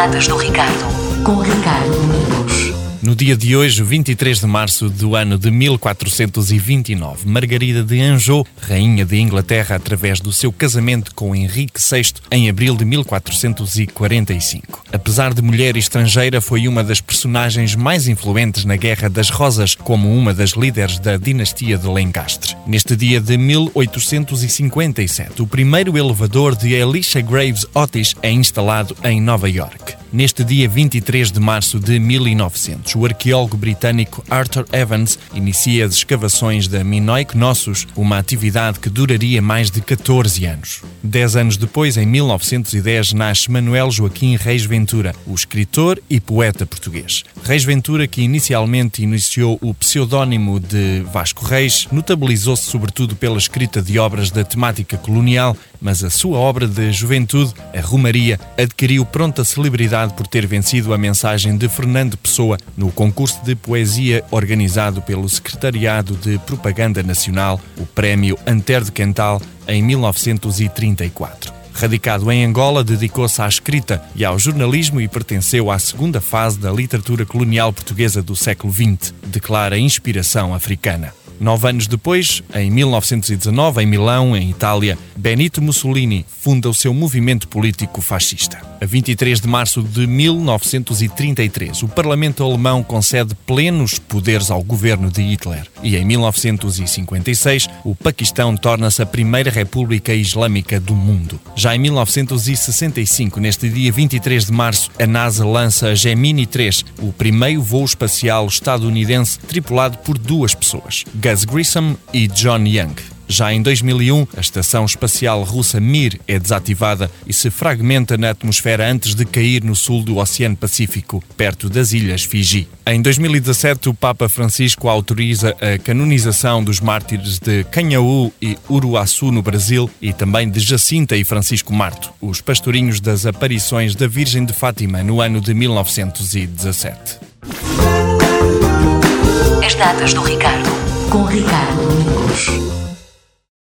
datas do Ricardo, com Ricardo Domingos. No dia de hoje, 23 de março do ano de 1429, Margarida de Anjou, rainha de Inglaterra através do seu casamento com Henrique VI em abril de 1445. Apesar de mulher estrangeira, foi uma das personagens mais influentes na Guerra das Rosas, como uma das líderes da dinastia de Lencastre. Neste dia de 1857, o primeiro elevador de Elisha Graves Otis é instalado em Nova York. Neste dia 23 de março de 1900, o arqueólogo britânico Arthur Evans inicia as escavações da Minoic Nossos, uma atividade que duraria mais de 14 anos. Dez anos depois, em 1910, nasce Manuel Joaquim Reis Ventura, o escritor e poeta português. Reis Ventura, que inicialmente iniciou o pseudónimo de Vasco Reis, notabilizou-se sobretudo pela escrita de obras da temática colonial, mas a sua obra de juventude, a Romaria, adquiriu pronta celebridade por ter vencido a mensagem de Fernando Pessoa no concurso de poesia organizado pelo Secretariado de Propaganda Nacional, o Prémio Anter de Quental, em 1934. Radicado em Angola, dedicou-se à escrita e ao jornalismo e pertenceu à segunda fase da literatura colonial portuguesa do século XX. Declara inspiração africana. Nove anos depois, em 1919, em Milão, em Itália, Benito Mussolini funda o seu movimento político fascista. A 23 de março de 1933, o Parlamento alemão concede plenos poderes ao governo de Hitler. E em 1956, o Paquistão torna-se a primeira república islâmica do mundo. Já em 1965, neste dia 23 de março, a NASA lança a Gemini 3, o primeiro voo espacial estadunidense tripulado por duas pessoas. Gus Grissom e John Young. Já em 2001, a estação espacial russa Mir é desativada e se fragmenta na atmosfera antes de cair no sul do Oceano Pacífico, perto das ilhas Fiji. Em 2017, o Papa Francisco autoriza a canonização dos mártires de Canhaú e Uruaçu no Brasil e também de Jacinta e Francisco Marto, os pastorinhos das aparições da Virgem de Fátima no ano de 1917. As datas do Ricardo, com Ricardo Domingos.